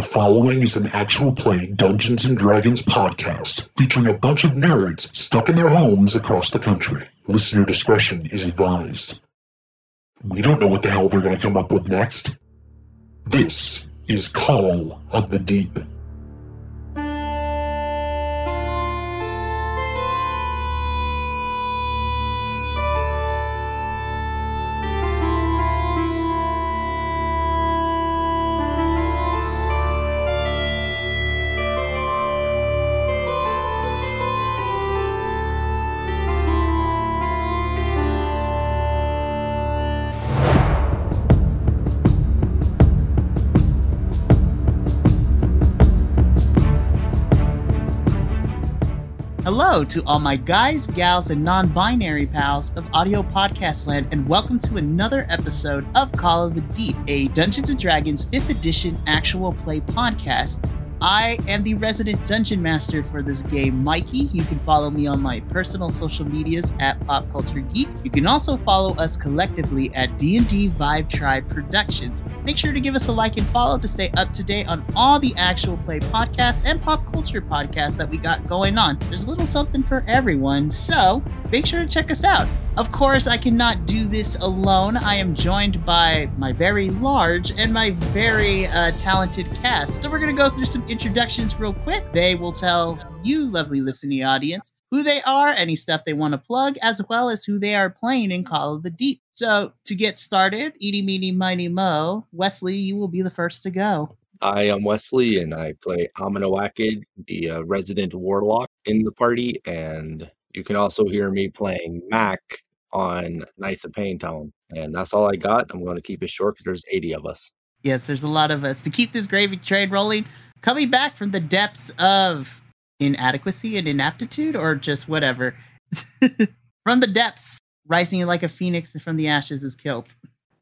The following is an actual play Dungeons and Dragons podcast featuring a bunch of nerds stuck in their homes across the country. Listener discretion is advised. We don't know what the hell they're going to come up with next. This is Call of the Deep. To all my guys, gals, and non binary pals of audio podcast land, and welcome to another episode of Call of the Deep, a Dungeons and Dragons 5th edition actual play podcast. I am the resident dungeon master for this game, Mikey. You can follow me on my personal social medias at Pop Culture Geek. You can also follow us collectively at D&D Vibe Tribe Productions. Make sure to give us a like and follow to stay up to date on all the actual play podcasts and pop culture podcasts that we got going on. There's a little something for everyone, so make sure to check us out. Of course, I cannot do this alone. I am joined by my very large and my very uh, talented cast. So we're going to go through some introductions real quick. They will tell you, lovely listening audience, who they are, any stuff they want to plug, as well as who they are playing in Call of the Deep. So to get started, eeny, meeny, miny, mo, Wesley, you will be the first to go. I am Wesley, and I play Amino Acid, the uh, resident warlock in the party, and you can also hear me playing Mac on Nice of Pain Tone. And that's all I got. I'm going to keep it short because there's 80 of us. Yes, there's a lot of us. To keep this gravy train rolling, coming back from the depths of inadequacy and inaptitude, or just whatever. from the depths, rising like a phoenix from the ashes is Kilt.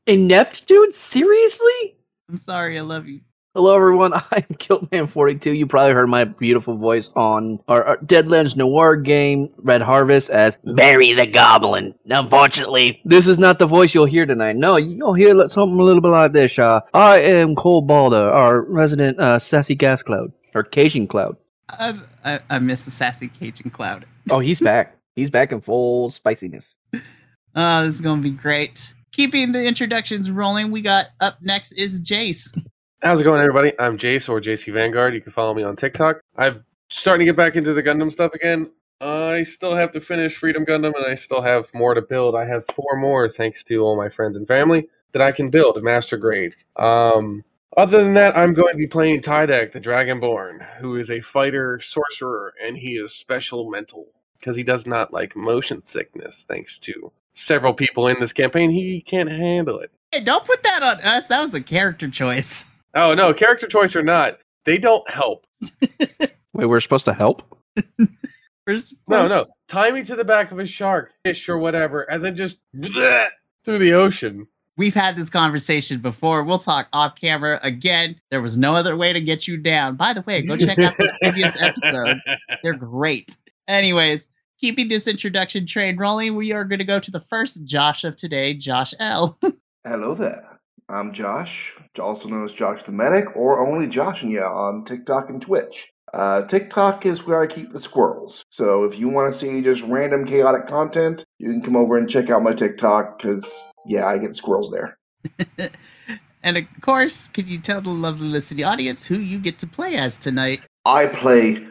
Ineptitude? Seriously? I'm sorry, I love you. Hello, everyone. I'm Kiltman42. You probably heard my beautiful voice on our, our Deadlands Noir game, Red Harvest, as Barry the Goblin. Unfortunately, this is not the voice you'll hear tonight. No, you'll hear something a little bit like this. Uh, I am Cole Balder, our resident uh, sassy gas cloud, or Cajun cloud. I, I, I miss the sassy Cajun cloud. Oh, he's back. he's back in full spiciness. Oh, this is going to be great. Keeping the introductions rolling, we got up next is Jace. How's it going, everybody? I'm Jace or JC Vanguard. You can follow me on TikTok. I'm starting to get back into the Gundam stuff again. I still have to finish Freedom Gundam, and I still have more to build. I have four more, thanks to all my friends and family, that I can build Master Grade. Um, other than that, I'm going to be playing Tydak, the Dragonborn, who is a fighter sorcerer, and he is special mental because he does not like motion sickness. Thanks to several people in this campaign, he can't handle it. Hey, don't put that on us. That was a character choice. Oh no, character choice or not, they don't help. Wait, we're supposed to help? We're supposed- No, no. Tie me to the back of a shark, fish, or whatever, and then just bleh, through the ocean. We've had this conversation before. We'll talk off camera again. There was no other way to get you down. By the way, go check out those previous episodes. They're great. Anyways, keeping this introduction train rolling, we are going to go to the first Josh of today, Josh L. Hello there. I'm Josh, also known as Josh the Medic, or only Josh and Ya on TikTok and Twitch. Uh, TikTok is where I keep the squirrels. So if you want to see just random chaotic content, you can come over and check out my TikTok because, yeah, I get squirrels there. and of course, can you tell the lovely listening audience who you get to play as tonight? I play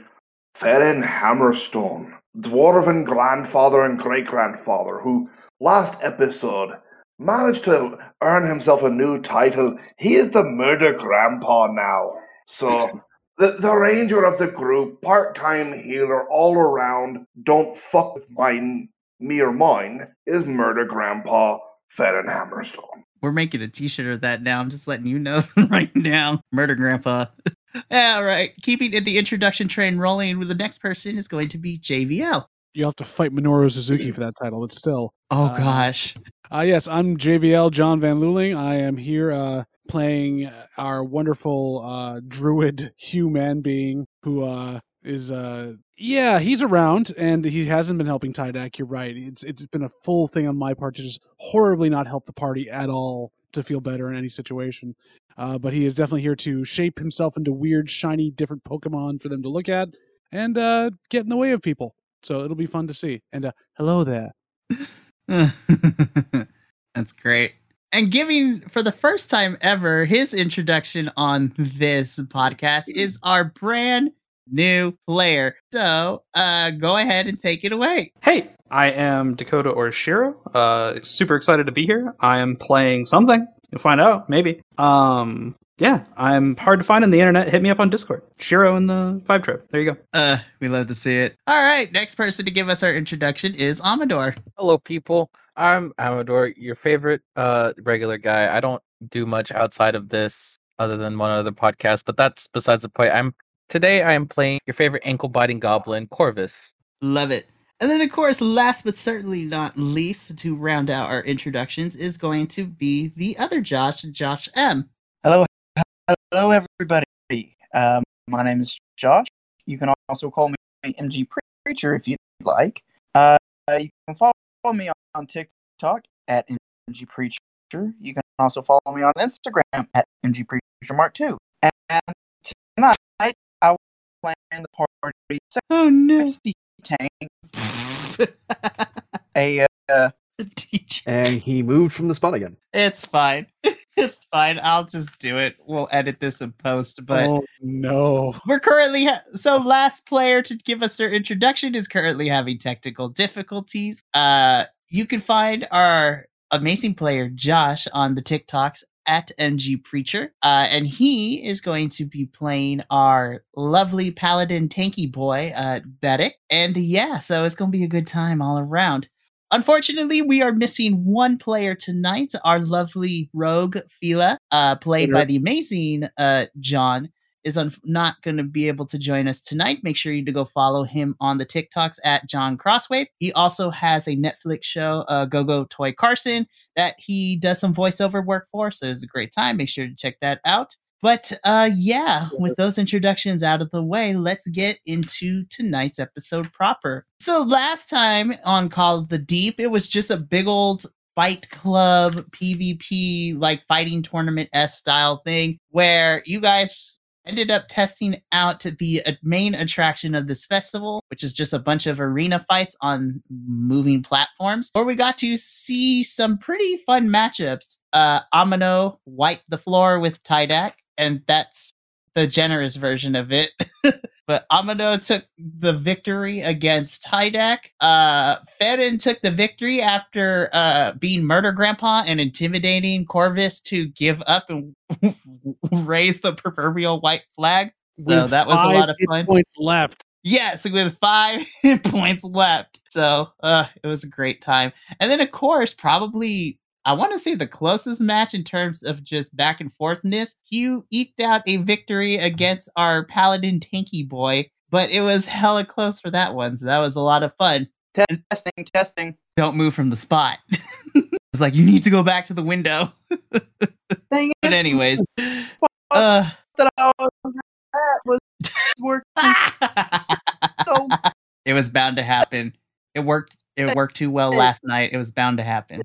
Ferren Hammerstone, dwarven grandfather and great grandfather, who last episode managed to earn himself a new title. He is the murder grandpa now. So the, the ranger of the group, part-time healer all around, don't fuck with mine me or mine, is murder grandpa Ferren Hammerstone. We're making a t-shirt of that now. I'm just letting you know right now. Murder Grandpa. All right. Keeping it the introduction train rolling with the next person is going to be JVL. you have to fight Minoru Suzuki for that title, but still. Oh Uh, gosh. Uh, yes, I'm JVL John Van Luling. I am here uh, playing our wonderful uh, druid human being who uh, is, uh, yeah, he's around and he hasn't been helping Tydak. You're right. It's It's been a full thing on my part to just horribly not help the party at all to feel better in any situation. Uh, but he is definitely here to shape himself into weird, shiny, different Pokemon for them to look at and uh, get in the way of people. So it'll be fun to see. And uh, hello there. That's great. And giving for the first time ever his introduction on this podcast is our brand new player. So, uh, go ahead and take it away. Hey, I am Dakota or Shiro. Uh, super excited to be here. I am playing something. You'll find out, maybe. Um, yeah, I'm hard to find on the internet. Hit me up on Discord. Shiro in the Vibe Tribe. There you go. Uh, we love to see it. All right, next person to give us our introduction is Amador. Hello, people. I'm Amador, your favorite uh regular guy. I don't do much outside of this other than one other podcast, but that's besides the point. I'm today I am playing your favorite ankle biting goblin, Corvus. Love it. And then, of course, last but certainly not least, to round out our introductions, is going to be the other Josh, Josh M. Hello, everybody. Um, my name is Josh. You can also call me MG Preacher if you'd like. Uh, you can follow me on TikTok at MG Preacher. You can also follow me on Instagram at MG Preacher Mark Two. And tonight I will plan the party. Oh no! Tank. a uh, Teacher. And he moved from the spot again. It's fine. it's fine. I'll just do it. We'll edit this in post. But oh no. we're currently ha- so last player to give us their introduction is currently having technical difficulties. Uh, you can find our amazing player Josh on the TikToks at MG Preacher, uh, and he is going to be playing our lovely paladin tanky boy, uh, Dedic. And yeah, so it's going to be a good time all around. Unfortunately, we are missing one player tonight. Our lovely rogue Fila, uh, played by the amazing uh, John, is un- not going to be able to join us tonight. Make sure you to go follow him on the TikToks at John Crossway. He also has a Netflix show, uh, Go Go Cory Carson, that he does some voiceover work for. So it's a great time. Make sure to check that out. But uh, yeah, with those introductions out of the way, let's get into tonight's episode proper. So last time on Call of the Deep, it was just a big old fight club PvP like fighting tournament S style thing where you guys ended up testing out the uh, main attraction of this festival, which is just a bunch of arena fights on moving platforms, where we got to see some pretty fun matchups. Uh, Amino wiped the floor with Tydak, and that's the generous version of it. but Amino took the victory against Tydak. Uh, Fedin took the victory after uh, being Murder Grandpa and intimidating Corvus to give up and raise the proverbial white flag. So With that was a lot of fun. Points left. Yes, with five points left. So uh, it was a great time. And then, of course, probably, I want to say the closest match in terms of just back and forthness. Hugh eked out a victory against our Paladin Tanky Boy, but it was hella close for that one. So that was a lot of fun. testing, testing. Don't move from the spot. it's like, you need to go back to the window. Dang But, anyways, uh, that I was at was working so it was bound to happen. It worked. It worked too well last night. It was bound to happen.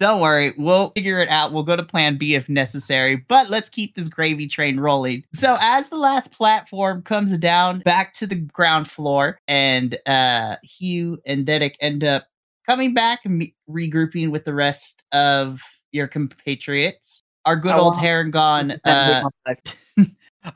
Don't worry, we'll figure it out. We'll go to plan B if necessary, but let's keep this gravy train rolling. So, as the last platform comes down back to the ground floor, and uh, Hugh and Dedek end up coming back and me- regrouping with the rest of your compatriots, our good Oh, old wow. Uh,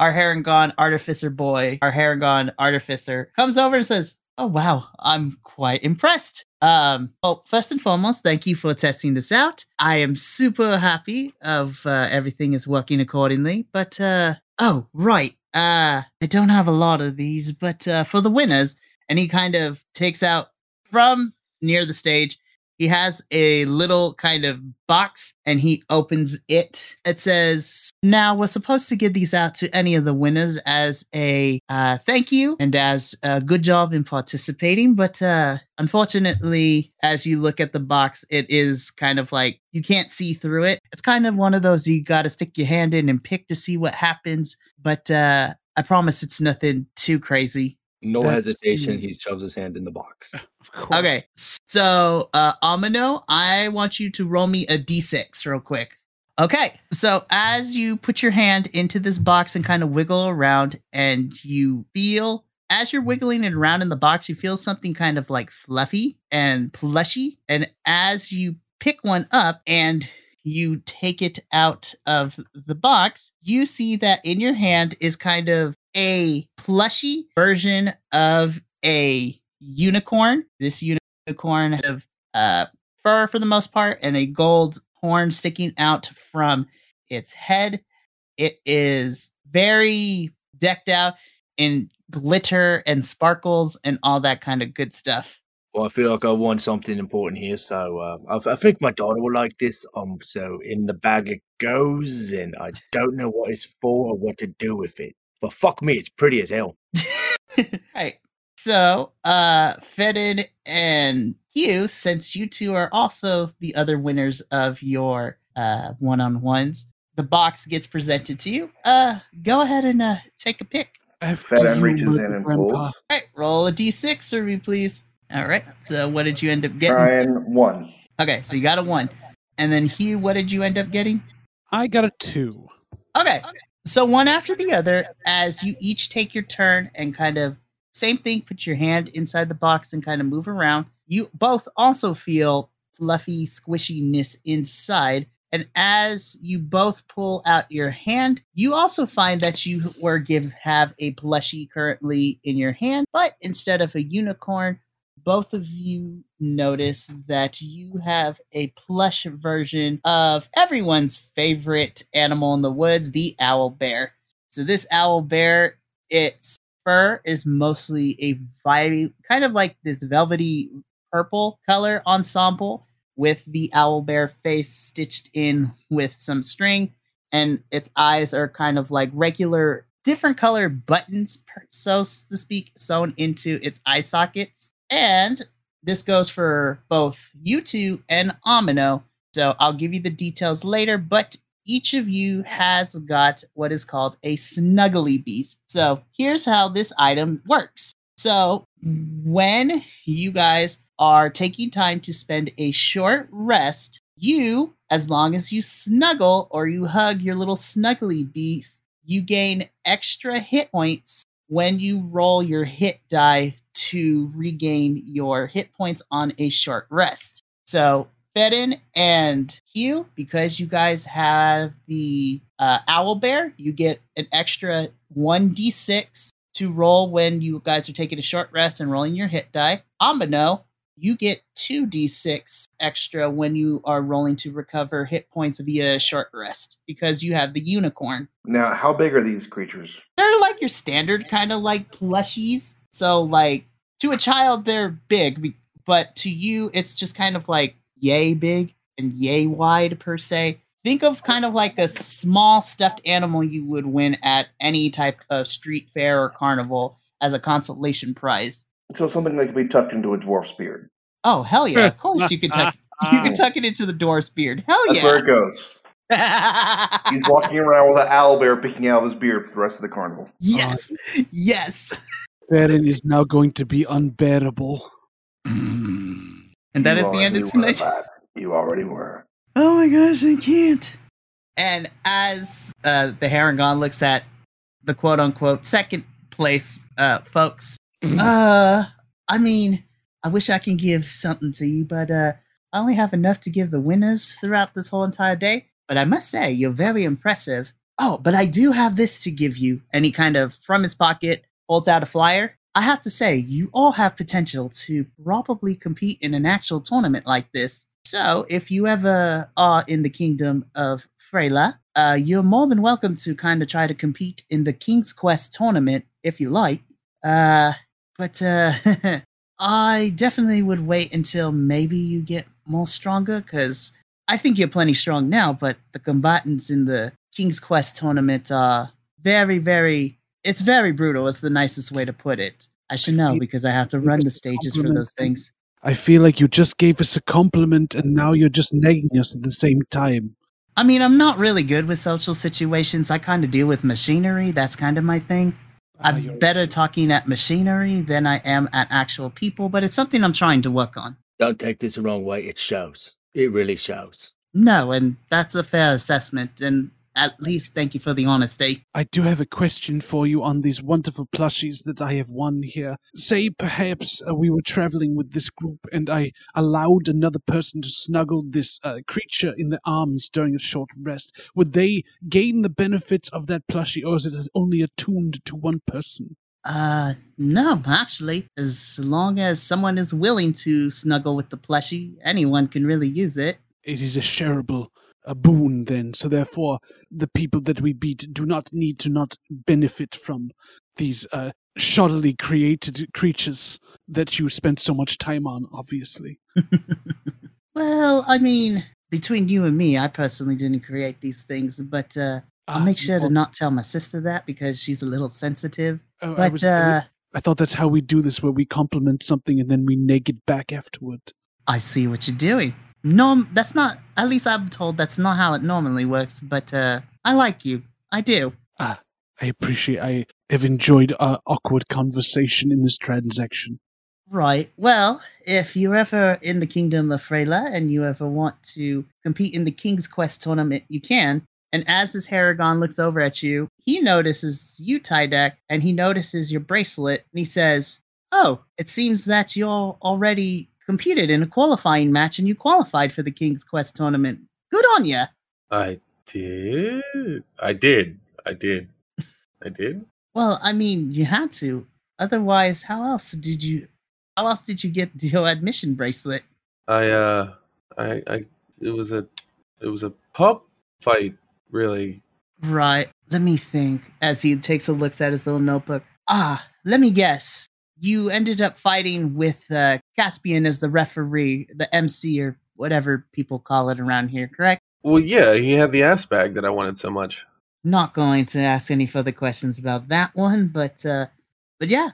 our Harengon artificer boy, our Harengon artificer comes over and says, Oh wow, I'm quite impressed. Um, well, first and foremost, thank you for testing this out. I am super happy of uh, everything is working accordingly. But uh, oh right, uh, I don't have a lot of these, but uh, for the winners, and he kind of takes out from near the stage. He has a little kind of box and he opens it. It says, Now we're supposed to give these out to any of the winners as a uh, thank you and as a good job in participating. But uh, unfortunately, as you look at the box, it is kind of like you can't see through it. It's kind of one of those you got to stick your hand in and pick to see what happens. But uh, I promise it's nothing too crazy. No That's- hesitation. He shoves his hand in the box. Of course. Okay, so uh Amino, I want you to roll me a d6 real quick. Okay, so as you put your hand into this box and kind of wiggle around, and you feel, as you're wiggling it around in the box, you feel something kind of like fluffy and plushy. And as you pick one up and you take it out of the box, you see that in your hand is kind of a plushy version of a unicorn. This unicorn of uh, fur for the most part and a gold horn sticking out from its head. It is very decked out in glitter and sparkles and all that kind of good stuff. Well, I feel like I won something important here, so uh, I, I think my daughter will like this. Um, so in the bag it goes, and I don't know what it's for or what to do with it. But fuck me, it's pretty as hell. right. So, uh, Fedin and Hugh, since you two are also the other winners of your uh one on ones, the box gets presented to you. Uh, go ahead and uh take a pick. After Fedin reaches in and grandpa. pulls. All right, roll a d6 for me, please. All right. So, what did you end up getting? Ryan one. Okay, so you got a one, and then Hugh, what did you end up getting? I got a two. Okay. So one after the other, as you each take your turn and kind of same thing, put your hand inside the box and kind of move around. You both also feel fluffy squishiness inside. And as you both pull out your hand, you also find that you were give have a plushie currently in your hand, but instead of a unicorn, both of you notice that you have a plush version of everyone's favorite animal in the woods, the owl bear. So this owl bear, its fur is mostly a vi- kind of like this velvety purple color ensemble with the owl bear face stitched in with some string and its eyes are kind of like regular different color buttons so to speak sewn into its eye sockets and this goes for both you two and Amino. So I'll give you the details later, but each of you has got what is called a snuggly beast. So here's how this item works. So when you guys are taking time to spend a short rest, you, as long as you snuggle or you hug your little snuggly beast, you gain extra hit points when you roll your hit die to regain your hit points on a short rest. So, Fedin and Hugh, because you guys have the uh, Owl Bear, you get an extra 1d6 to roll when you guys are taking a short rest and rolling your hit die. Amino, you get 2d6 extra when you are rolling to recover hit points via a short rest because you have the unicorn. Now, how big are these creatures? They're like your standard kind of like plushies. So, like, to a child, they're big, but to you, it's just kind of like yay big and yay wide per se. Think of kind of like a small stuffed animal you would win at any type of street fair or carnival as a consolation prize. So something that could be tucked into a dwarf's beard. Oh hell yeah! Of course you can tuck you can tuck it into the dwarf's beard. Hell yeah. That's where it goes. He's walking around with an owl bear picking out of his beard for the rest of the carnival. yes, yes. Farron is now going to be unbearable. And that You is the end of tonight. You already were. Oh my gosh, I can't. And as uh, the Harengon looks at the quote unquote second place uh, folks, uh, I mean, I wish I can give something to you, but uh, I only have enough to give the winners throughout this whole entire day. But I must say, you're very impressive. Oh, but I do have this to give you. And he kind of, from his pocket, holds out a flyer. I have to say, you all have potential to probably compete in an actual tournament like this. So, if you ever are in the kingdom of Freyla, uh, you're more than welcome to kind of try to compete in the King's Quest tournament if you like. Uh, but uh, I definitely would wait until maybe you get more stronger, because I think you're plenty strong now, but the combatants in the King's Quest tournament are very, very. It's very brutal. It's the nicest way to put it. I should know because I have to run the stages for those things. I feel like you just gave us a compliment and now you're just nagging us at the same time. I mean, I'm not really good with social situations. I kind of deal with machinery. That's kind of my thing. Ah, I'm you're better right. talking at machinery than I am at actual people, but it's something I'm trying to work on. Don't take this the wrong way. It shows. It really shows. No, and that's a fair assessment, and at least thank you for the honesty. I do have a question for you on these wonderful plushies that I have won here. Say perhaps uh, we were traveling with this group and I allowed another person to snuggle this uh, creature in the arms during a short rest. Would they gain the benefits of that plushie or is it only attuned to one person? Uh, no, actually, as long as someone is willing to snuggle with the plushie, anyone can really use it. It is a shareable a boon then so therefore the people that we beat do not need to not benefit from these uh shoddily created creatures that you spent so much time on obviously Well, I mean, between you and me, I personally didn't create these things, but uh, I'll Ah, make sure to well, not tell my sister that because she's a little sensitive. oh, But I was- uh, I thought that's how we do this where we compliment something and then we neg it back afterward I see what you're doing. No, that's not. At least I'm told that's not how it normally works. But uh, I like you. I do. Ah, I appreciate i have enjoyed our awkward conversation in this transaction Right. Well, if you're ever in the kingdom of Freyla and you ever want to compete in the King's Quest tournament, you can. And as this Harengon looks over at you, he notices you, Tydak, and he notices your bracelet, and he says, Oh, it seems that you're already competed in a qualifying match and you qualified for the King's Quest tournament. Good on you. I did. I did. I did. I did. Well, I mean, you had to. Otherwise, how else did you how else did you get your admission bracelet? I uh I I it was a it was a pub fight really. Right. Let me think as he takes a look at his little notebook. Ah, let me guess. You ended up fighting with uh, Caspian as the referee, the MC, or whatever people call it around here, correct? Well yeah, he had the ass bag that I wanted so much. Not going to ask any further questions about that one, but uh, but yeah,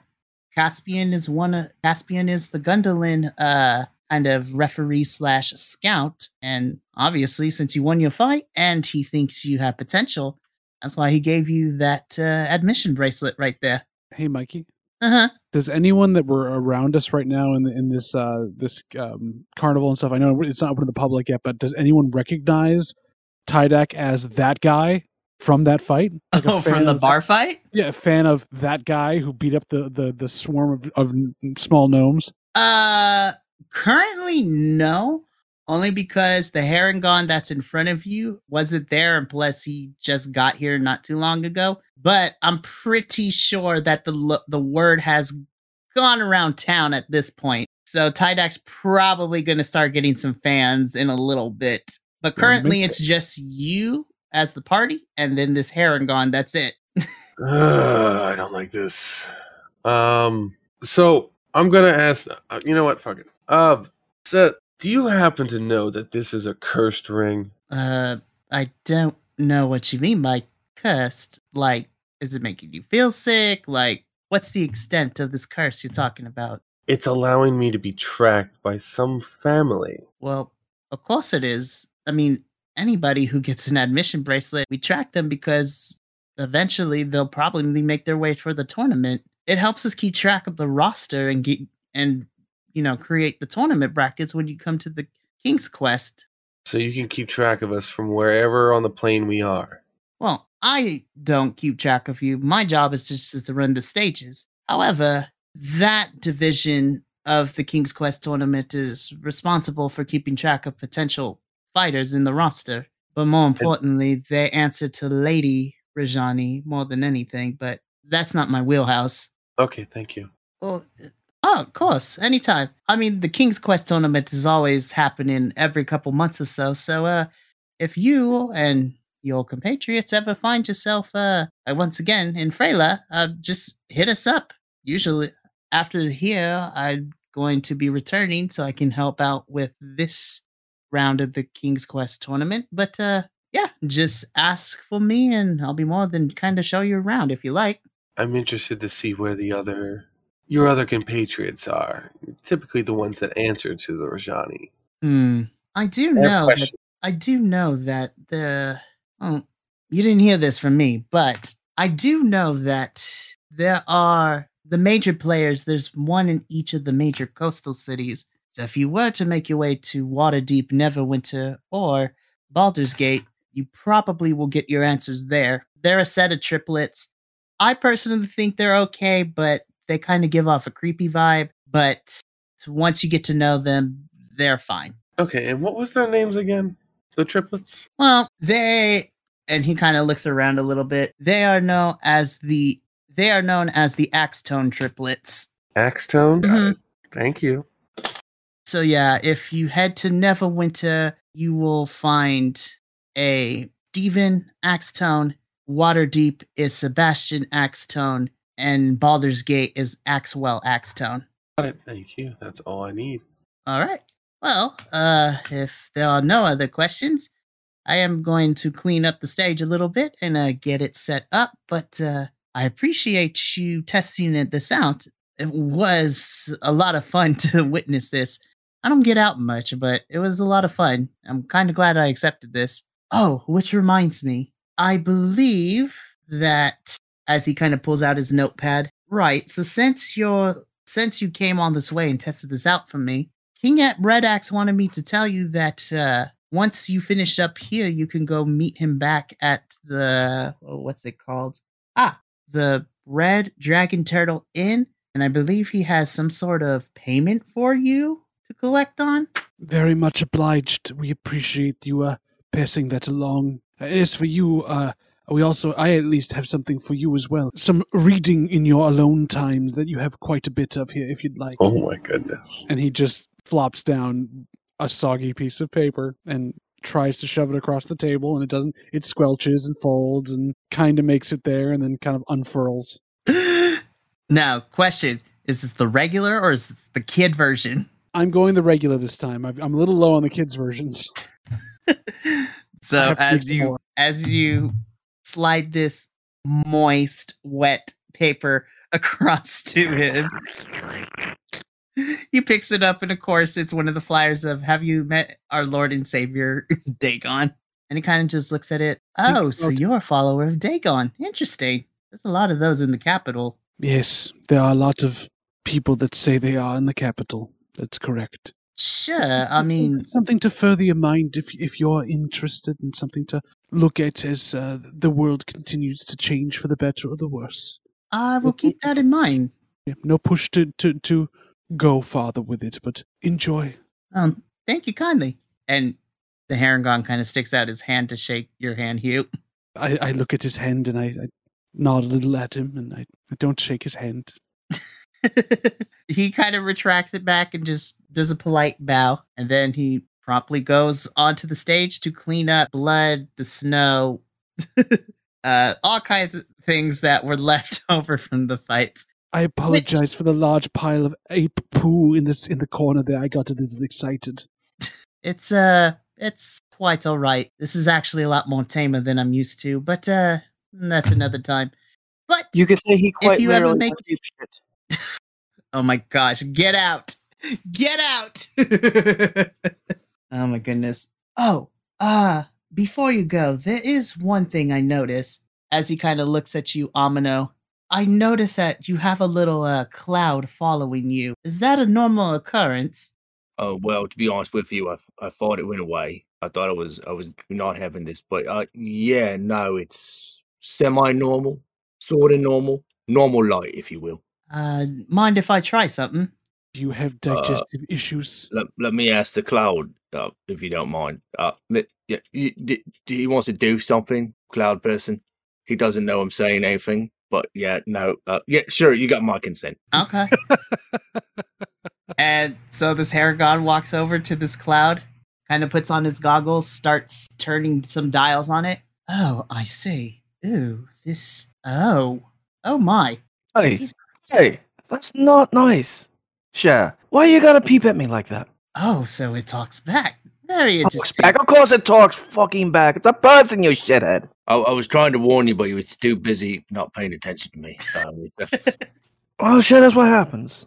Caspian is one of Caspian is the Gundolin uh kind of referee slash scout, and obviously since you won your fight and he thinks you have potential, that's why he gave you that uh, admission bracelet right there. hey mikey Uh huh. does anyone that were around us right now in the, in this uh this um carnival and stuff i know it's not open to the public yet but does anyone recognize Tydak as that guy from that fight Like Oh, from the bar fight? yeah a fan of that guy who beat up the the, the swarm of, of small gnomes Uh, currently no. Only because the Harengon that's in front of you wasn't there, and plus he just got here not too long ago. But I'm pretty sure that the the word has gone around town at this point. So Tydak's probably going to start getting some fans in a little bit. But currently, it's just you as the party, and then this Harengon. That's it. Ugh, I don't like this. Um so I'm gonna ask uh, you know what, fuck it. Uh Seth, do you happen to know that this is a cursed ring? Uh, I don't know what you mean by cursed. Like, is it making you feel sick? Like, what's the extent of this curse you're talking about? It's allowing me to be tracked by some family. Well, of course it is. I mean, anybody who gets an admission bracelet, we track them because eventually they'll probably make their way for the tournament. It helps us keep track of the roster and get and you know create the tournament brackets when you come to the King's Quest. So you can keep track of us from wherever on the plane we are. Well, I don't keep track of you. My job is just to run the stages. However, that division of the King's Quest tournament is responsible for keeping track of potential fighters in the roster. But more importantly, they answer to Lady Rajani more than anything, but that's not my wheelhouse. Okay, thank you. Well, oh, of course, anytime. I mean, the King's Quest tournament is always happening every couple months or so. So, uh, if you and your compatriots ever find yourself, uh, uh, once again in Freyla, uh, just hit us up. Usually, after here, I'm going to be returning so I can help out with this round of the King's Quest tournament. But, uh, yeah, just ask for me and I'll be more than kind of show you around if you like. I'm interested to see where the other your other compatriots are. Typically the ones that answer to the Rajani. Hmm. I do I know that. I do know that the oh you didn't hear this from me, but I do know that there are the major players, there's one in each of the major coastal cities. So if you were to make your way to Waterdeep, Neverwinter, or Baldur's Gate, you probably will get your answers there. They're a set of triplets. I personally think they're okay, but they kind of give off a creepy vibe. But once you get to know them, they're fine. Okay, and what was their names again? The triplets? Well, they and he kind of looks around a little bit. They are known as the they are known as the Axtone triplets. Axtone? Mhm. Thank you. So yeah, if you head to Neverwinter, you will find a Stephen Axtone. Waterdeep is Sebastian Axtone, and Baldur's Gate is Axwell Axtone. Got it. Thank you. That's all I need. All right. Well, uh, if there are no other questions, I am going to clean up the stage a little bit and uh, get it set up. But uh, I appreciate you testing it- this out. It was a lot of fun to witness this. I don't get out much, but it was a lot of fun. I'm kind of glad I accepted this. Oh, which reminds me, I believe that as he kind of pulls out his notepad, right? So since you're since you came on this way and tested this out for me, King at Red Axe wanted me to tell you that uh, once you finish up here, you can go meet him back at the oh, what's it called? Ah, the Red Dragon Turtle Inn, and I believe he has some sort of payment for you to collect on. Very much obliged. We appreciate you uh, passing that along. Uh, As for you, uh, we also, I at least have something for you as well. Some reading in your alone times that you have quite a bit of here, if you'd like. Oh my goodness. And he just flops down a soggy piece of paper and tries to shove it across the table, and it doesn't. It squelches and folds and kind of makes it there, and then kind of unfurls. now, question: Is this the regular or is this the kid version? I'm going the regular this time. I've, I'm a little low on the kids' versions. So as you more. as you slide this moist, wet paper across to him, he picks it up, and of course, it's one of the flyers of "Have you met our Lord and Savior Dagon?" And he kind of just looks at it. Oh, so you're a follower of Dagon? Interesting. There's a lot of those in the capital. Yes, there are a lot of people that say they are in the capital. That's correct. Sure. I mean, something to further your mind if if you're interested, and something to look at as uh, the world continues to change for the better or the worse. I will keep that in mind. Yeah, no push to to to go farther with it, but enjoy. Um, thank you kindly. And the Harengon kind of sticks out his hand to shake your hand, Hugh. I, I look at his hand and I, I nod a little at him, and I, I don't shake his hand. he kind of retracts it back and just does a polite bow. And then he promptly goes onto the stage to clean up blood, the snow, uh, all kinds of things that were left over from the fights. I apologize for the large pile of ape poo in this in the corner there. I got a little excited. It's uh it's quite all right. This is actually a lot more tamer than I'm used to, but uh that's another time. But You could say he quite you ever make- went shit. Oh my gosh, get out. Get out. Oh my goodness. Oh, uh, before you go, there is one thing I notice as he kind of looks at you, Amino. I notice that you have a little uh, cloud following you. Is that a normal occurrence? Oh well, to be honest with you, I, I thought it went away. I thought I was I was not having this, but uh, yeah, no, it's semi-normal, sort of normal, normal light, if you will. Uh, mind if I try something? Do you have digestive issues? Let, let me ask the cloud, uh, if you don't mind. Uh, mi- yeah, y- d- d- he wants to do something, cloud person. He doesn't know I'm saying anything, but yeah, no, uh, yeah, sure, you got my consent. Okay. and so this Harengon walks over to this cloud, kind of puts on his goggles, starts turning some dials on it. Oh, I see. Ooh, this. Oh, oh my. Hey, is- hey, that's not nice. Sure. Why you gotta peep at me like that? Oh, so it talks back. Very Talks interesting. back. Of course it talks fucking back. It's a person, you shithead. I, I was trying to warn you, but you were too busy not paying attention to me. It's- Oh shit, that's what happens.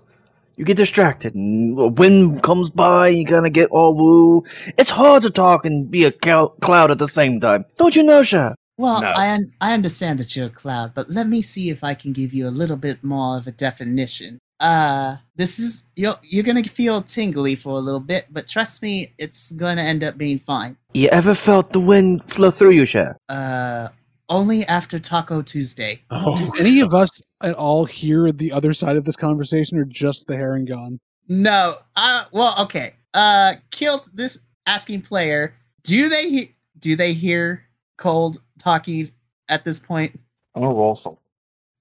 You get distracted, and a wind comes by, and you kind of get all woo. It's hard to talk and be a clou- cloud at the same time. Don't you know, Sha? Well, No. I un- I understand that you're a cloud, but let me see if I can give you a little bit more of a definition. Uh this is you're, you're gonna feel tingly for a little bit but trust me it's gonna end up being fine You ever felt the wind flow through you, Cher? uh only after taco tuesday Do any of us at all hear the other side of this conversation, or just the Harengon? no uh well okay uh kilt this asking player do they he- do they hear cold talking at this point I'm gonna roll some.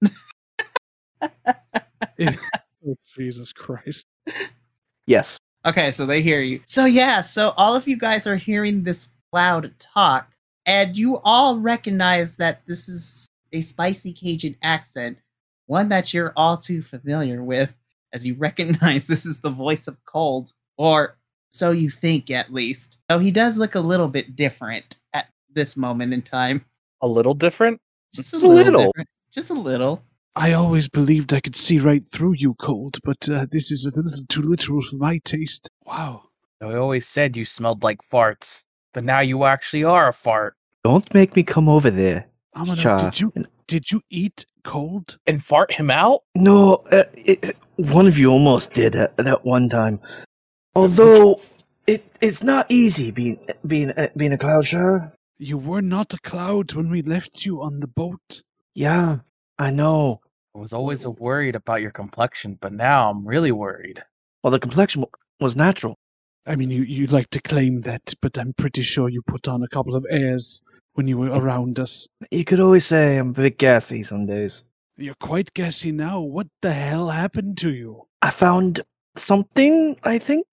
Oh, Jesus Christ! Yes. Okay, so they hear you. So yeah, so all of you guys are hearing this cloud talk, and you all recognize that this is a spicy Cajun accent, one that you're all too familiar with, as you recognize this is the voice of Cold, or so you think at least. Though he does look a little bit different at this moment in time. A little different. Just Just a little. different. Just a little. I always believed I could see right through you, Cold, but uh, this is a little too literal for my taste. Wow. I always said you smelled like farts, but now you actually are a fart. Don't make me come over there. Amino, Cha. did you did you eat Cold? And fart him out? No, uh, it, one of you almost did at that one time. Although it it's not easy being being uh, being a cloud shower. You were not a cloud when we left you on the boat. Yeah, I know. I was always worried about your complexion, but now I'm really worried. Well, the complexion wa- was natural. I mean, you you like to claim that, but I'm pretty sure you put on a couple of airs when you were around us. You could always say I'm a bit gassy some days. You're quite gassy now. What the hell happened to you? I found something. I think.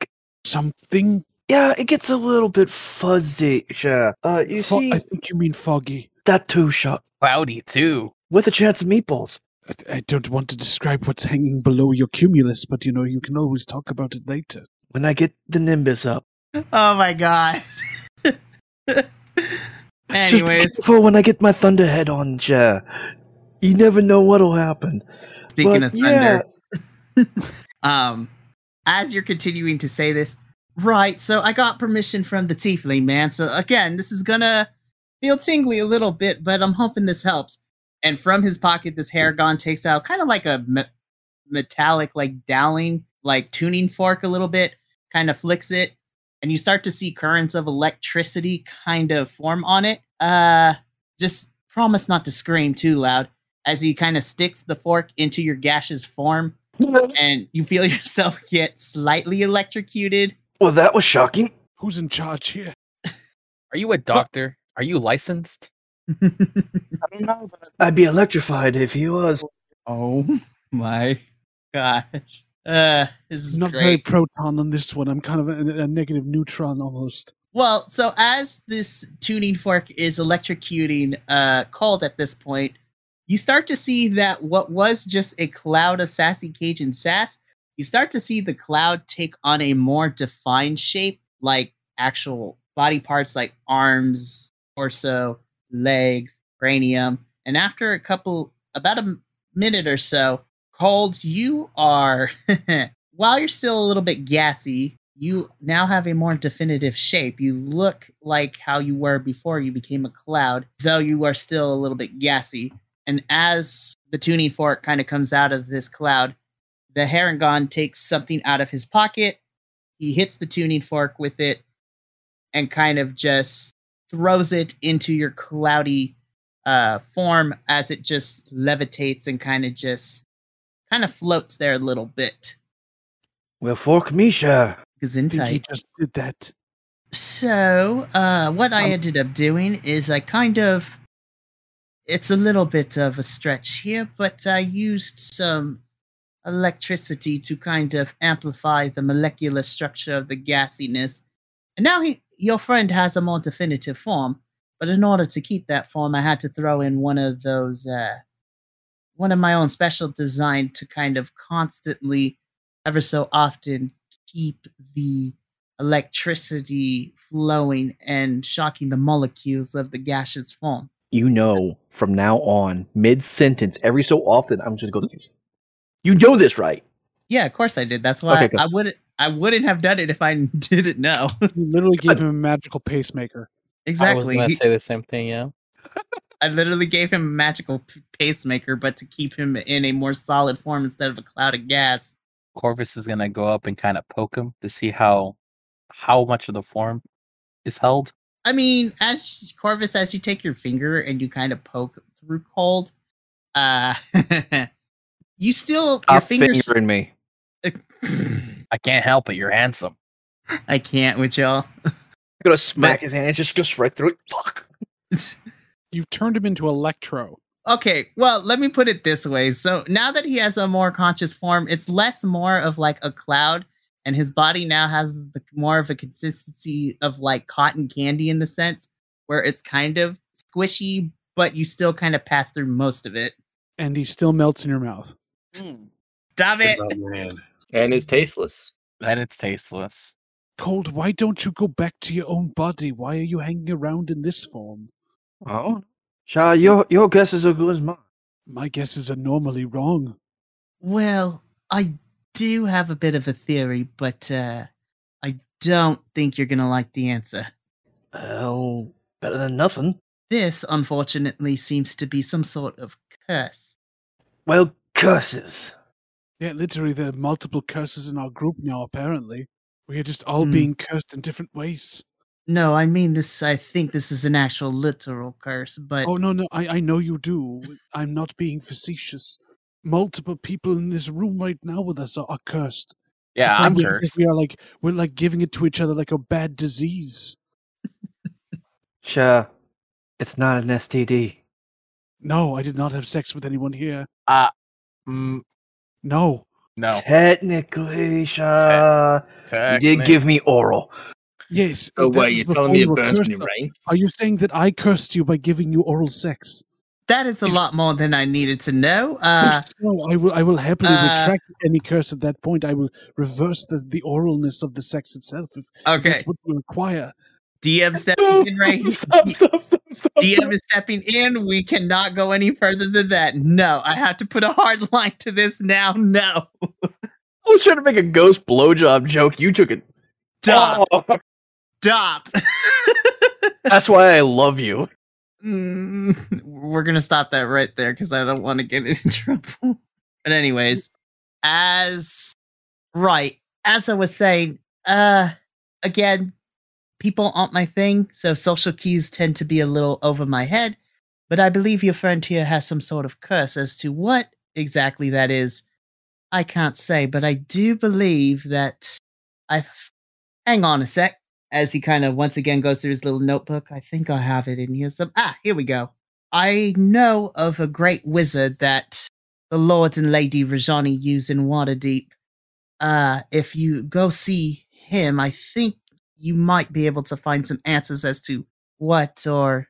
Something? Yeah, it gets a little bit fuzzy. Sure. Uh, you Fo- see I think you mean foggy. that too, shot Cloudy too. With a chance of meatballs. I, I don't want to describe what's hanging below your cumulus, but you know you can always talk about it later. When I get the nimbus up. Oh my god. Just be Anyways, careful when I get my thunderhead on, Chair. You never know what'll happen. speaking But, of thunder, yeah, um, as you're continuing to say this, right? So I got permission from the tiefling man. So again, this is gonna feel tingly a little bit, but I'm hoping this helps. And from his pocket, this Harengon takes out kind of like a me- metallic, like dowling, like tuning fork a little bit, kind of flicks it, and you start to see currents of electricity kind of form on it. Uh, just promise not to scream too loud as he kind of sticks the fork into your gaseous form and you feel yourself get slightly electrocuted. well, that was shocking. Who's in charge here? Are you a doctor? Are you licensed? I don't know, but I'd be electrified if he was. oh my gosh. Uh, this is Not very proton on this one. I'm kind of a, a negative neutron almost. Well, so as this tuning fork is electrocuting uh Cold at this point, you start to see that what was just a cloud of sassy Cajun sass, you start to see the cloud take on a more defined shape, like actual body parts like arms, torso, legs, cranium. And after a couple, about a minute or so, Cold, you are, while you're still a little bit gassy, you now have a more definitive shape. You look like how you were before you became a cloud, though you are still a little bit gassy. And as the tuning fork kind of comes out of this cloud, the Harengon takes something out of his pocket. He hits the tuning fork with it and kind of just throws it into your cloudy uh, form as it just levitates and kind of just kind of floats there a little bit. Well, fork Chair. He just did that. So, uh, what I Um, ended up doing is I kind of. It's a little bit of a stretch here, but I used some electricity to kind of amplify the molecular structure of the gassiness. And now he, your friend has a more definitive form, but in order to keep that form, I had to throw in one of those, uh, one of my own special design to kind of constantly, ever so often, keep the electricity flowing and shocking the molecules of the gaseous form. You know, from now on, mid sentence, every so often, I'm just going to go. You know this, right? Yeah, of course I did. That's why Okay, good. I wouldn't I wouldn't have done it if I didn't know. You literally gave him a magical pacemaker. Exactly. I was exactly. gonna say the same thing. Yeah. I literally gave him a magical p- pacemaker, but to keep him in a more solid form instead of a cloud of gas. Corvus is gonna go up and kind of poke him to see how how much of the form is held. I mean, as Corvus, as you take your finger and you kind of poke through cold, uh, you still your Stop fingers. fingering me. I can't help it. You're handsome. I can't with y'all. I'm gonna smack his hand. It just goes right through it. Fuck. You've turned him into Electro. Okay, well, let me put it this way. So now that he has a more conscious form, it's less more of like a cloud, and his body now has the more of a consistency of like cotton candy in the sense where it's kind of squishy, but you still kind of pass through most of it. And he still melts in your mouth. Hmm. Stop it! Man. and is tasteless. And it's tasteless. Cold, why don't you go back to your own body? Why are you hanging around in this form? Oh, Shah, your your guess is as good as mine. My guesses are normally wrong. Well, I do have a bit of a theory, but uh, I don't think you're gonna like the answer. Well, better than nothing. This, unfortunately, seems to be some sort of curse. Well, curses. Yeah, literally, there are multiple curses in our group now, apparently. We are just all Hmm. being cursed in different ways. No, I mean this. I think this is an actual literal curse, but Oh, no, no, I, I know you do. I'm not being facetious. Multiple people in this room right now with us are, are cursed. Yeah, It's I'm almost as cursed. We are like, we're like giving it to each other like a bad disease. sure. it's not an STD. No, I did not have sex with anyone here. Uh, mm, No. no. Technically, Shah, you did give me oral. Yes. So but that what, was you're telling me you it cursed, me, right? Are you saying that I cursed you by giving you oral sex? that is a lot more than I needed to know. Uh, If so, I will. I will happily uh, retract any curse at that point. I will reverse the, the oralness of the sex itself if okay, that's what you require. DM stepping in right. stop, stop, stop, stop. DM is stepping in. We cannot go any further than that. No, I have to put a hard line to this now. No, I was trying to make a ghost blowjob joke. You took it. stop, Oh, stop. that's why I love you. Mm, we're gonna stop that right there because I don't want to get in trouble. But anyways, as right as I was saying, uh, again, people aren't my thing, so social cues tend to be a little over my head. But I believe your friend here has some sort of curse as to what exactly that is. I can't say, but I do believe that I. Hang on a sec as he kind of once again goes through his little notebook. I think I have it in here. Some ah, here we go. I know of a great wizard that the Lord and Lady Rajani use in Waterdeep. Uh, if you go see him, I think you might be able to find some answers as to what or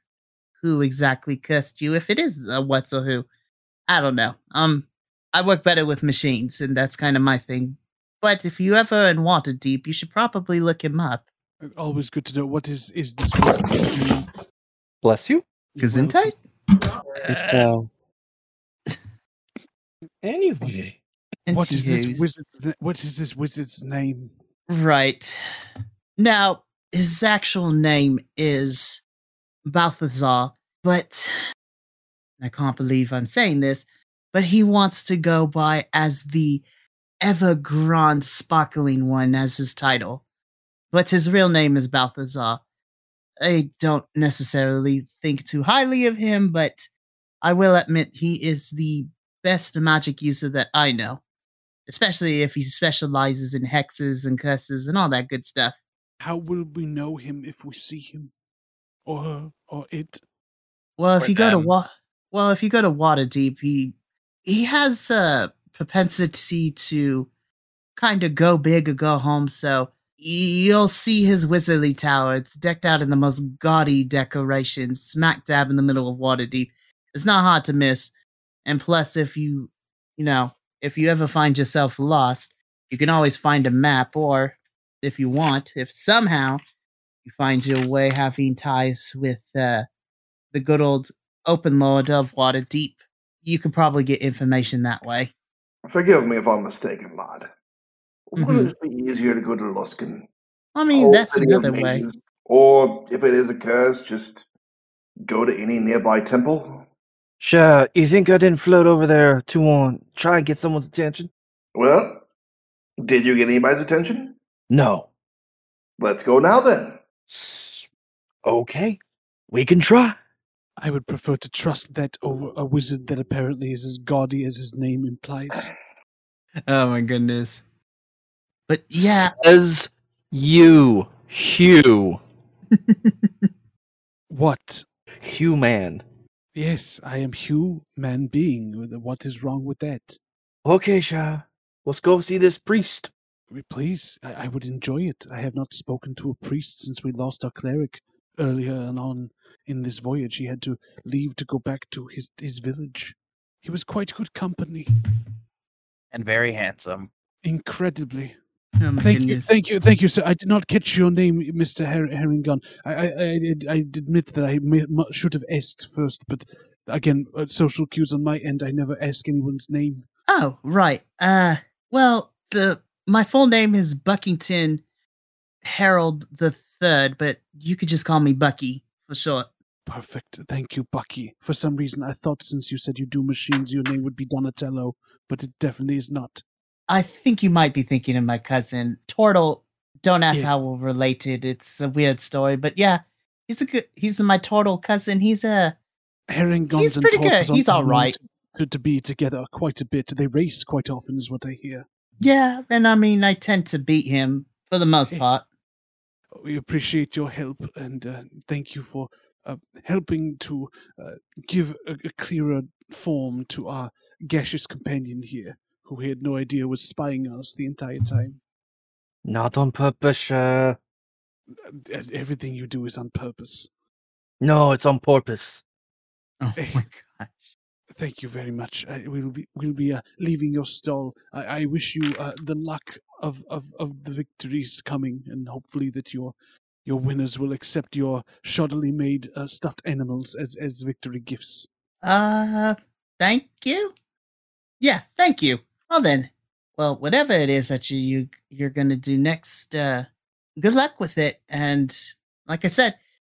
who exactly cursed you. If it is a what or who, I don't know. Um, I work better with machines, and that's kind of my thing. But if you ever in Waterdeep, you should probably look him up. Always good to know what is is this. Bless you. Gesundheit? It's, uh, anyway. What is this Anywho's. wizard's? What is this wizard's name? Right. Now, his actual name is Balthazar, but I can't believe I'm saying this, but he wants to go by as the Ever Grand Sparkling One as his title. But his real name is Balthazar. I don't necessarily think too highly of him, but I will admit he is the best magic user that I know especially if he specializes in hexes and curses and all that good stuff. How will we know him if we see him, or her, or it? Well, if Or you go to them. wa- well, if you go to Waterdeep, he he has a propensity to kind of go big or go home. So you'll see his wizardly tower. It's decked out in the most gaudy decorations, smack dab in the middle of Waterdeep. It's not hard to miss. And plus, if you you know if you ever find yourself lost, you can always find a map, or if you want, if somehow you find your way having ties with uh, the good old open lord of Waterdeep, you can probably get information that way. Forgive me if I'm mistaken, lad. Mhm. Would it be easier to go to Luskan? I mean, whole that's city of another way. Or if it is a curse, just go to any nearby temple? Sure. you think I didn't float over there to um, try and get someone's attention? Well, Did you get anybody's attention? No. Let's go now then. Okay. We can try. I would prefer to trust that over a wizard that apparently is as gaudy as his name implies. Oh my goodness. But yeah, Says you, Hugh. What? Hugh Man. Yes, I am Hugh, man being. What is wrong with that? Okay, Sha. Let's go see this priest. Please, I, I would enjoy it. I have not spoken to a priest since we lost our cleric earlier and on in this voyage. He had to leave to go back to his his village. He was quite good company, And very handsome. incredibly. oh Thank goodness. you, thank you, thank you, sir. I did not catch your name, Mister Her- Harengon. I, I, I, I admit that I may, mu- should have asked first, but again, uh, social cues on my end. I never ask anyone's name. Oh, right. Uh, well, the my full name is Buckington Harold the Third, but you could just call me Bucky for short. Perfect. Thank you, Bucky. For some reason, I thought since you said you do machines, your name would be Donatello, but it definitely is not. I think you might be thinking of my cousin Turtle. Don't ask Yes. how we're related. It's a weird story, but yeah, he's a good. He's my turtle cousin. He's uh, a. Harengons He's and pretty good. He's all right. To, to be together quite a bit. They race quite often, is what I hear. Yeah, and I mean, I tend to beat him for the most Eh. part. We appreciate your help and uh, thank you for uh, helping to uh, give a, a clearer form to our gaseous companion here, who we had no idea was spying on us the entire time. Not on purpose, Sha. Uh, Everything you do is on purpose. No, it's on purpose. Oh Eh. my gosh. Thank you very much. I, we'll be we'll be uh, leaving your stall. I, I wish you uh, the luck of, of, of the victories coming, and hopefully that your your winners will accept your shoddily made uh, stuffed animals as as victory gifts. Uh, thank you. Yeah, thank you. Well then, well, whatever it is that you, you you're gonna do next, uh, good luck with it. And like I said,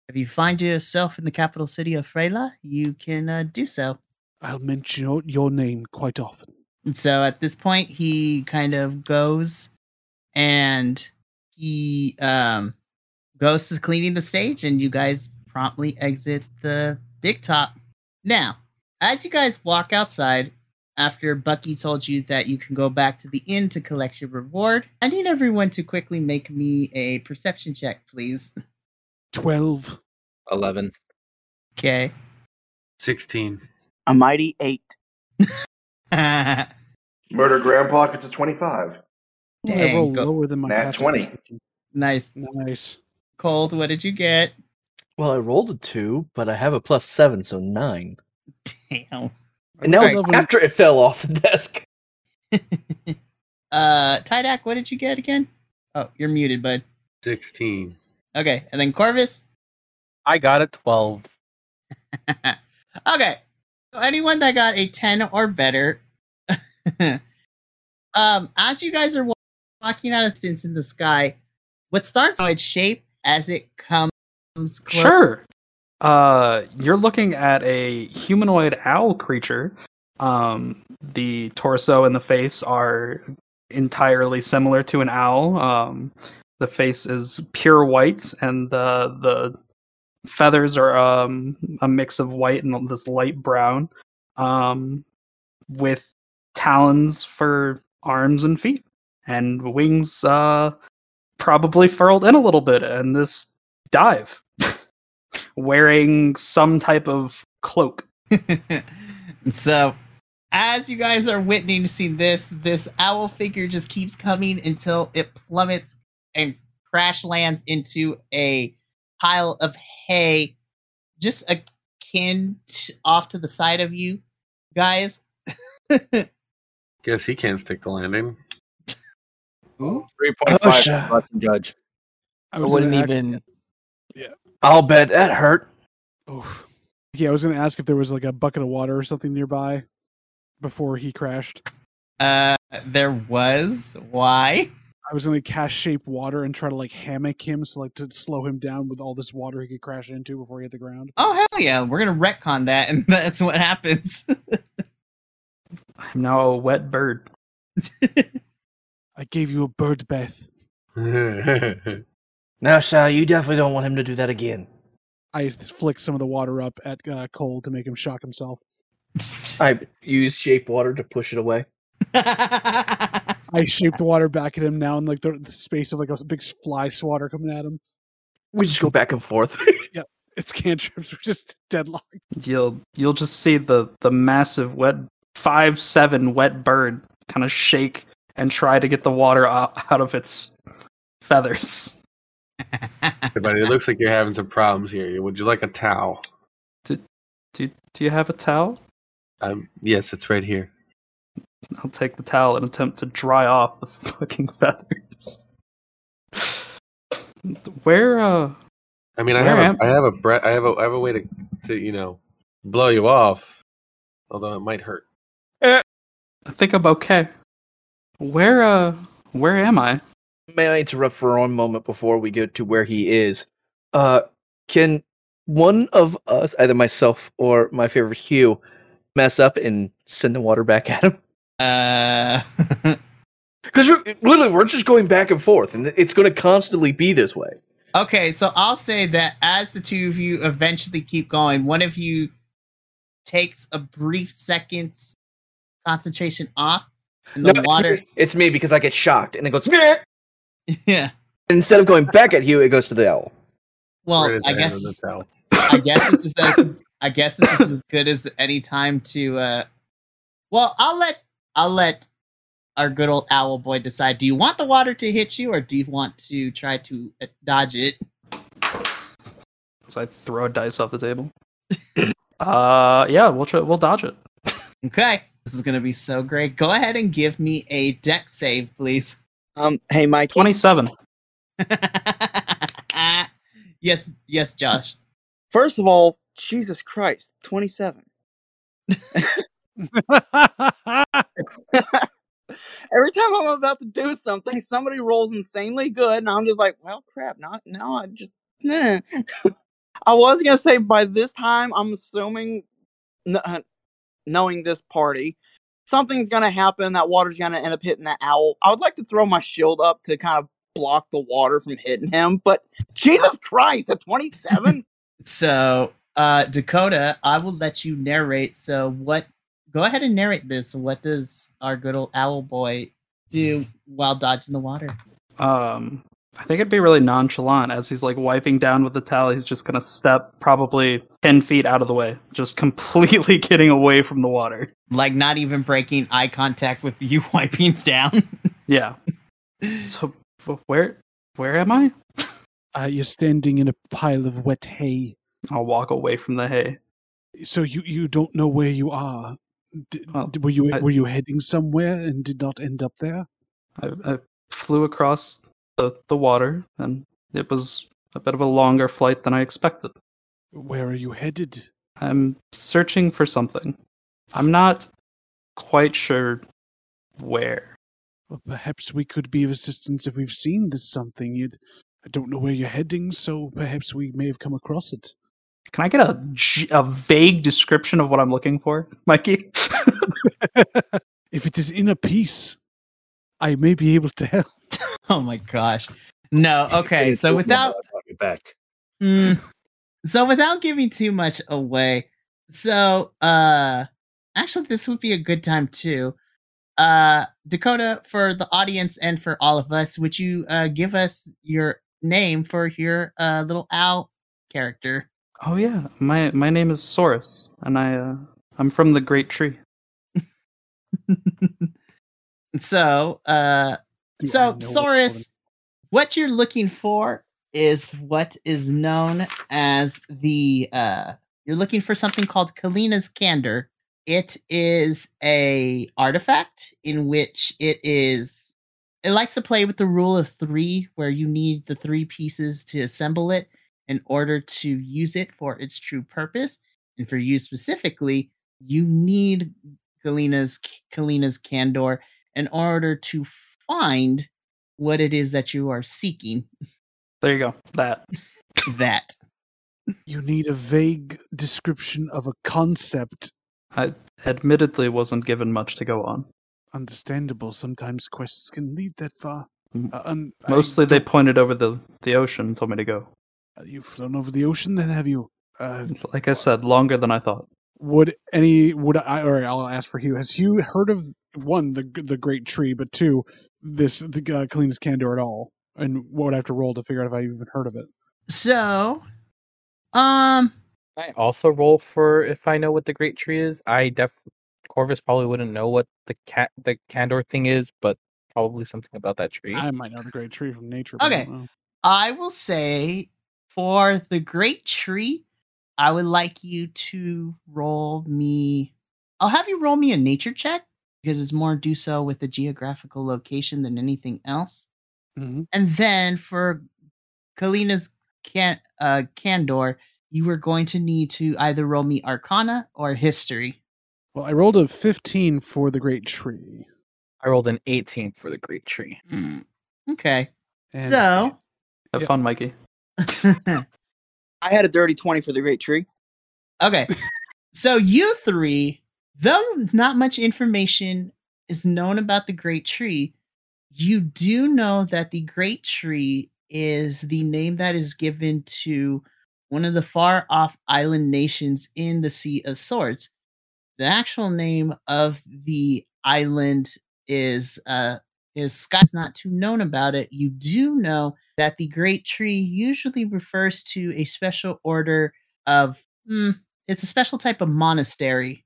if you find yourself in the capital city of Freyla, you can uh, do so. I'll mention your, your name quite often. And so at this point, he kind of goes and he um goes to cleaning the stage, and you guys promptly exit the big top. Now, as you guys walk outside, after Bucky told you that you can go back to the inn to collect your reward, I need everyone to quickly make me a perception check, please. Twelve. 11. Okay. 16. A mighty eight. Murder Grandpa gets a 25. I Dang, roll go- lower than my Nat passive 20. perception. nice. Nice. Cold, what did you get? Well, I rolled a two, but I have a plus seven, so nine. Damn. And that was Alright. after it fell off the desk. uh, Tydak, what did you get again? Oh, you're muted, bud. 16. Okay, and then Corvus. I got a 12. okay, anyone that got a ten or better, um, as you guys are wa- walking out of distance in the sky, what starts with shape as it comes close. Sure. Uh, you're looking at a humanoid owl creature. Um, the torso and the face are entirely similar to an owl. Um, the face is pure white, and the the feathers are um, a mix of white and this light brown, um, with talons for arms and feet, and wings uh, probably furled in a little bit, and this dive wearing some type of cloak. so, as you guys are witnessing this, this owl figure just keeps coming until it plummets and crash lands into a pile of hay, just a kin off to the side of you guys. Guess he can't stick the landing. Ooh. 3.5 Oh, sure. Judge. I I wouldn't gonna act- even. I'll bet that hurt. Oof. Yeah, I was going to ask if there was like a bucket of water or something nearby before he crashed. Uh, there was. Why? I was going to cast shape water and try to like hammock him, so like to slow him down with all this water he could crash into before he hit the ground. Oh hell yeah! We're gonna retcon that, and that's what happens. I'm now a wet bird. I gave you a bird bath. Now, Sal, you definitely don't want him to do that again. I flick some of the water up at uh, Cold to make him shock himself. I use shape water to push it away. I shape the water back at him now in like the, the space of like a big fly swatter coming at him. We just go back and forth. Yep. It's cantrips. We're just deadlocked. You'll you'll just see the the massive wet five seven wet bird kind of shake and try to get the water out, out of its feathers. Everybody, it looks like you're having some problems here. Would you like a towel? Do, Do do you have a towel? Um, yes, it's right here. I'll take the towel and attempt to dry off the fucking feathers. Where uh I mean, I have am- a, I have a bre- I have a, I have a way to, to, you know, blow you off. Although it might hurt. I think I'm okay. Where uh where am I? May I interrupt for one moment before we get to where he is? Uh, can one of us, either myself or my favorite Hugh, mess up and send the water back at him? Uh, Because literally, we're just going back and forth, and it's going to constantly be this way. okay, so I'll say that as the two of you eventually keep going, one of you takes a brief second's concentration off, and the No, it's water. me. It's me because I get shocked, and it goes. "Meh." Yeah. Instead of going back at you it goes to the owl. Well, Right the I end of the guess. I guess this is as I guess this is as good as any time to. uh Well, I'll let I'll let our good old owl boy decide. Do you want the water to hit you, or do you want to try to uh, dodge it? So I throw a dice off the table. uh yeah, we'll try we'll dodge it. Okay, this is gonna be so great. Go ahead and give me a Dex save, please. Um, hey, Mike. Twenty seven. yes, yes, Josh. First of all, Jesus Christ, 27. Time I'm about to do something, somebody rolls insanely good, and I'm just like, well, crap. Not now. I just. I was gonna say by this time, I'm assuming, kn- uh, knowing this party, something's gonna happen. That water's gonna end up hitting that owl. I would like to throw my shield up to kind of block the water from hitting him, but Jesus Christ, at 27. So, uh, Dakota, I will let you narrate. So, what? Go ahead and narrate this. What does our good old owl boy do while dodging the water? Um I think it'd be really nonchalant as he's like wiping down with the towel. He's just gonna step probably ten feet out of the way, just completely getting away from the water. Like not even breaking eye contact with you wiping down. Yeah. So where where am I? Uh, you're standing in a pile of wet hay, I'll walk away from the hay. so you you don't know where you are. D- Well, were you I- were you heading somewhere and did not end up there? I, I flew across the, the water, and it was a bit of a longer flight than I expected. Where are you headed? I'm searching for something. I'm not quite sure where. Well, perhaps we could be of assistance if we've seen this something. You'd, I don't know where you're heading, so perhaps we may have come across it. Can I get a, a vague description of what I'm looking for, Mikey? if it is in a piece, I may be able to help. oh my gosh. No. Okay. So without back. Mm. so without giving too much away, so uh actually this would be a good time too. Uh Dakota, for the audience and for all of us, would you uh give us your name for your uh little owl character? Oh yeah, my my name is Sorrin, and I uh, I'm from the Great Tree. so uh Do so know what's Sorrin, what you're looking for is what is known as the uh you're looking for something called Kalina's Candor. It is a artifact in which it is it likes to play with the rule of 3 where you need the 3 pieces to assemble it in order to use it for its true purpose. And for you specifically, you need Kalina's Kalina's Candor in order to find what it is that you are seeking. There you go. That. That. You need a vague description of a concept. I admittedly wasn't given much to go on. Understandable. Sometimes quests can lead that far. M- Uh, I Mostly they don't- pointed over the, the ocean and told me to go. You've flown over the ocean, then have you? Uh, Like I said, longer than I thought. would any would I? All right, I'll ask for Hugh. Has Hugh heard of one the the great tree, but two this the uh, Kalinas Candor at all? And what would I have to roll to figure out if I even heard of it? So, um, I also roll for if I know what the great tree is. I def Corvus probably wouldn't know what the cat the candor thing is, but probably something about that tree. I might know the great tree from nature. But I Okay. I will say for the great tree, I would like you to roll me. I'll have you roll me a nature check because it's more do so with the geographical location than anything else. Mhm. And then for Kalina's can uh candor, you were going to need to either roll me Arcana or History. Well, I rolled a fifteen for the great tree. I rolled an 18 for the great tree. Okay, And so Have Yeah. fun, Mikey. I had a dirty 20 for the Great Tree. Okay. so you three, though not much information is known about the Great Tree, you do know that the Great Tree is the name that is given to one of the far off island nations in the Sea of Swords. The actual name of the island is uh is Scott's not too known about it. You do know that the Great Tree usually refers to a special order of hmm, it's a special type of monastery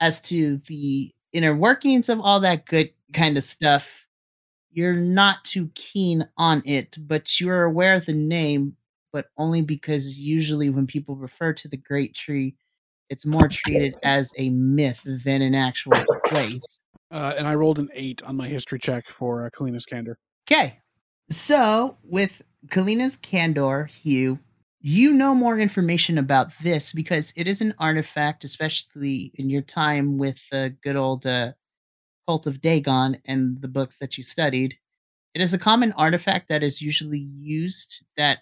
as to the inner workings of all that good kind of stuff you're not too keen on it but you're aware of the name but only because usually when people refer to the great tree it's more treated as a myth than an actual place uh, and I rolled an eight on my history check for uh, Kalinas Candor. Okay. So with Kalina's Candor, Hugh, you know more information about this because it is an artifact, especially in your time with the good old uh, Cult of Dagon and the books that you studied. It is a common artifact that is usually used that,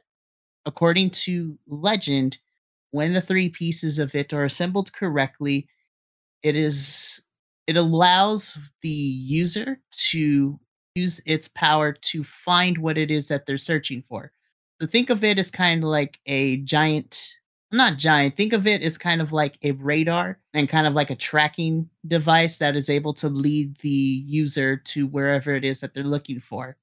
according to legend, when the three pieces of it are assembled correctly, it is it allows the user to use its power to find what it is that they're searching for. So think of it as kind of like a giant, not giant, think of it as kind of like a radar and kind of like a tracking device that is able to lead the user to wherever it is that they're looking for.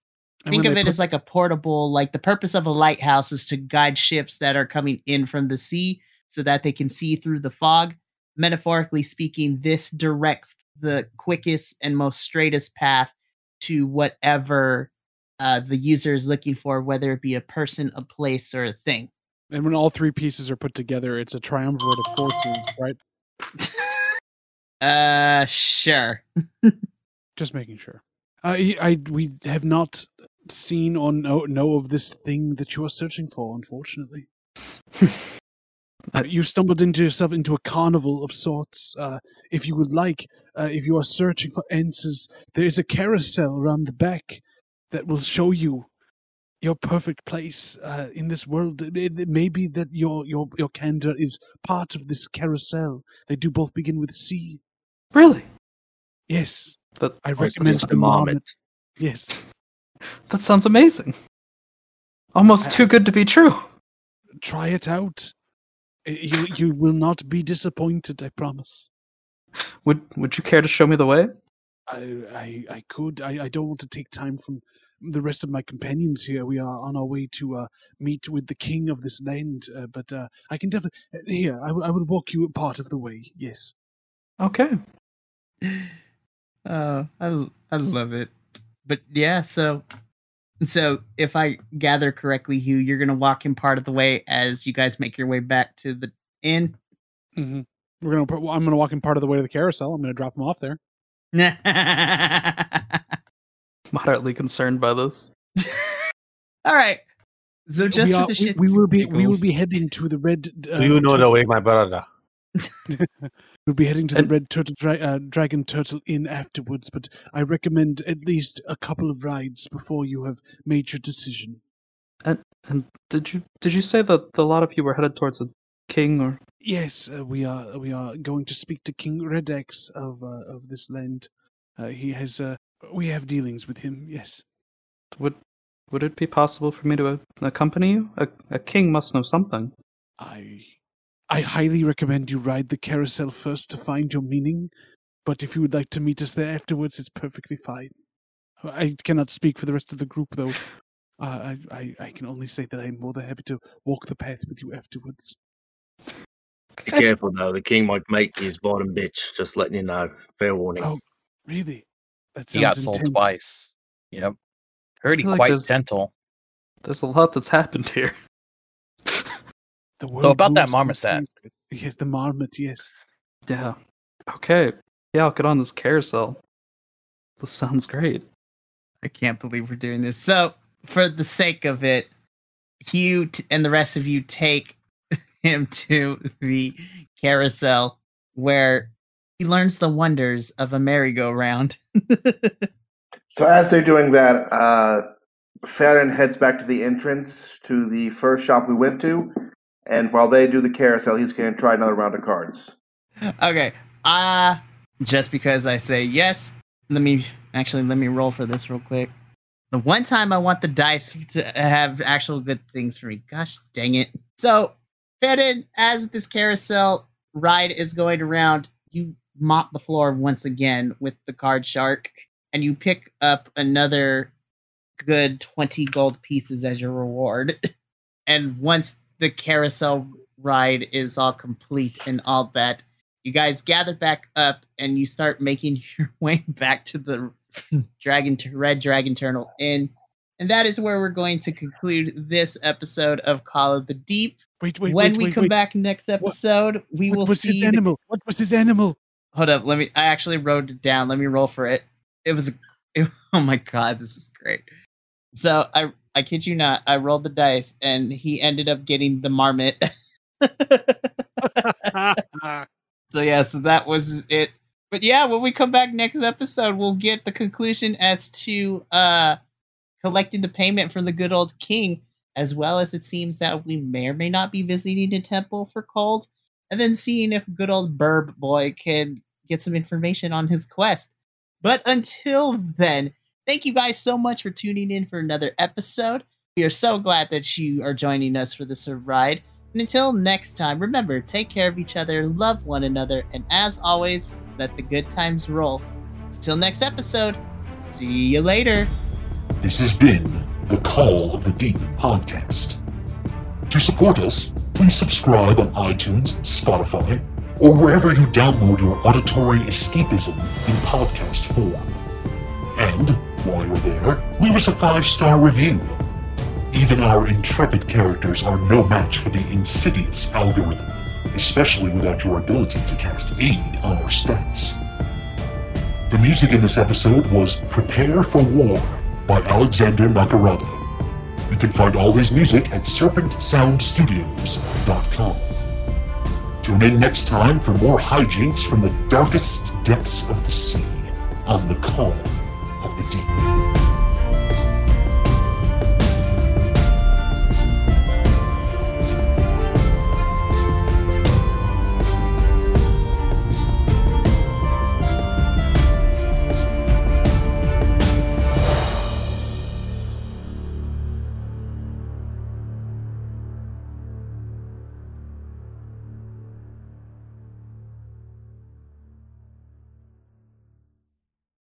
And Think of it put- as like a portable, like the purpose of a lighthouse is to guide ships that are coming in from the sea so that they can see through the fog. Metaphorically speaking, this directs the quickest and most straightest path to whatever uh, the user is looking for, whether it be a person, a place, or a thing. And when all three pieces are put together, it's a triumvirate of forces, right? Uh, sure. Just making sure. I, I, we have not seen or know, know of this thing that you are searching for, unfortunately. I- you stumbled into yourself into a carnival of sorts. Uh, if you would like, uh, if you are searching for answers, there is a carousel around the back that will show you your perfect place uh, in this world. It, it- may be that your your your candor is part of this carousel. They do both begin with C. Really? Yes, That I recommend the Marmot. Yes, that sounds amazing. Almost too good to be true. try it out. Uh, You you will not be disappointed. I promise. Would Would you care to show me the way? I I, I could. I, I don't want to take time from the rest of my companions here. We are on our way to uh, meet with the king of this land. Uh, but uh, I can definitely here. I, will- I will walk you part of the way. Yes. Okay. Oh, I l- I love it. But yeah, so so if I gather correctly, Hugh, you're gonna walk him part of the way as you guys make your way back to the inn. hmm We're gonna. put- I'm gonna walk him part of the way to the carousel. I'm gonna drop him off there. Moderately concerned by this. All right. So just we, for are- the we- shit, we will be we will be heading to the red. Uh, Do you know the way, my brother? We'll be heading to the And- red turtle dra- uh, dragon turtle inn afterwards. But I recommend at least a couple of rides before you have made your decision. And did you Did you say that a lot of you were headed towards a king or? Yes, uh, we are we are going to speak to King Redex of uh, of this land. Uh, he has. Uh, we have dealings with him. Yes. Would would it be possible for me to uh, accompany you? A, a king must know something. I. I highly recommend you ride the carousel first to find your meaning, but if you would like to meet us there afterwards, it's perfectly fine. I cannot speak for the rest of the group, though. Uh, I, I, I can only say that I'm more than happy to walk the path with you afterwards. Be careful though, the king might make his bottom bitch. Just letting you know. Fair warning. Oh, really? That sounds He got sounds sold intense. twice. Yep. Heard he feel like quite there's- gentle. There's a lot that's happened here. The So world about that marmoset. Yes, the marmot. Yes. Yeah. Okay. Yeah, I'll get on this carousel. This sounds great. I can't believe we're doing this. So, for the sake of it, Hugh t- and the rest of you take him to the carousel where he learns the wonders of a merry-go-round. So as they're doing that, uh, Ferren heads back to the entrance to the first shop we went to, and while they do the carousel, he's going to try another round of cards. okay. Uh just because I say yes, let me actually let me roll for this real quick. The one time I want the dice to have actual good things for me. Gosh dang it. So, Ferren, as this carousel ride is going around, you mop the floor once again with the card shark, and you pick up another good 20 gold pieces as your reward. and once the carousel ride is all complete and all that, you guys gather back up and you start making your way back to the dragon red dragon turtle inn. And that is where we're going to conclude this episode of call of the deep. Wait, wait, when wait, we come back next episode we will see. What will was see his the- animal? What was his animal? hold up let me i actually wrote it down. Let me roll for it. It was it, oh my god this is great. So i i kid you not i rolled the dice and he ended up getting the marmot. So yeah so that was it. But yeah when we come back next episode we'll get the conclusion as to uh collecting the payment from the good old king as well as it seems that we may or may not be visiting a temple for cold and then seeing if good old burb boy can get some information on his quest. But until then thank you guys so much for tuning in for another episode we are so glad that you are joining us for this ride and until next time, remember, take care of each other, love one another, and as always, let the good times roll. Until next episode, see you later. This has been the Call of the Deep podcast. To support us, please subscribe on iTunes, Spotify, or wherever you download your auditory escapism in podcast form. And while you're there, leave us a five star review. Even our intrepid characters are no match for the insidious algorithm, especially without your ability to cast aid on our stats. The music in this episode was Prepare for War by Alexander Nakarada. You can find all his music at serpentsoundstudios.com. Tune in next time for more hijinks from the darkest depths of the sea on the Call the Deep.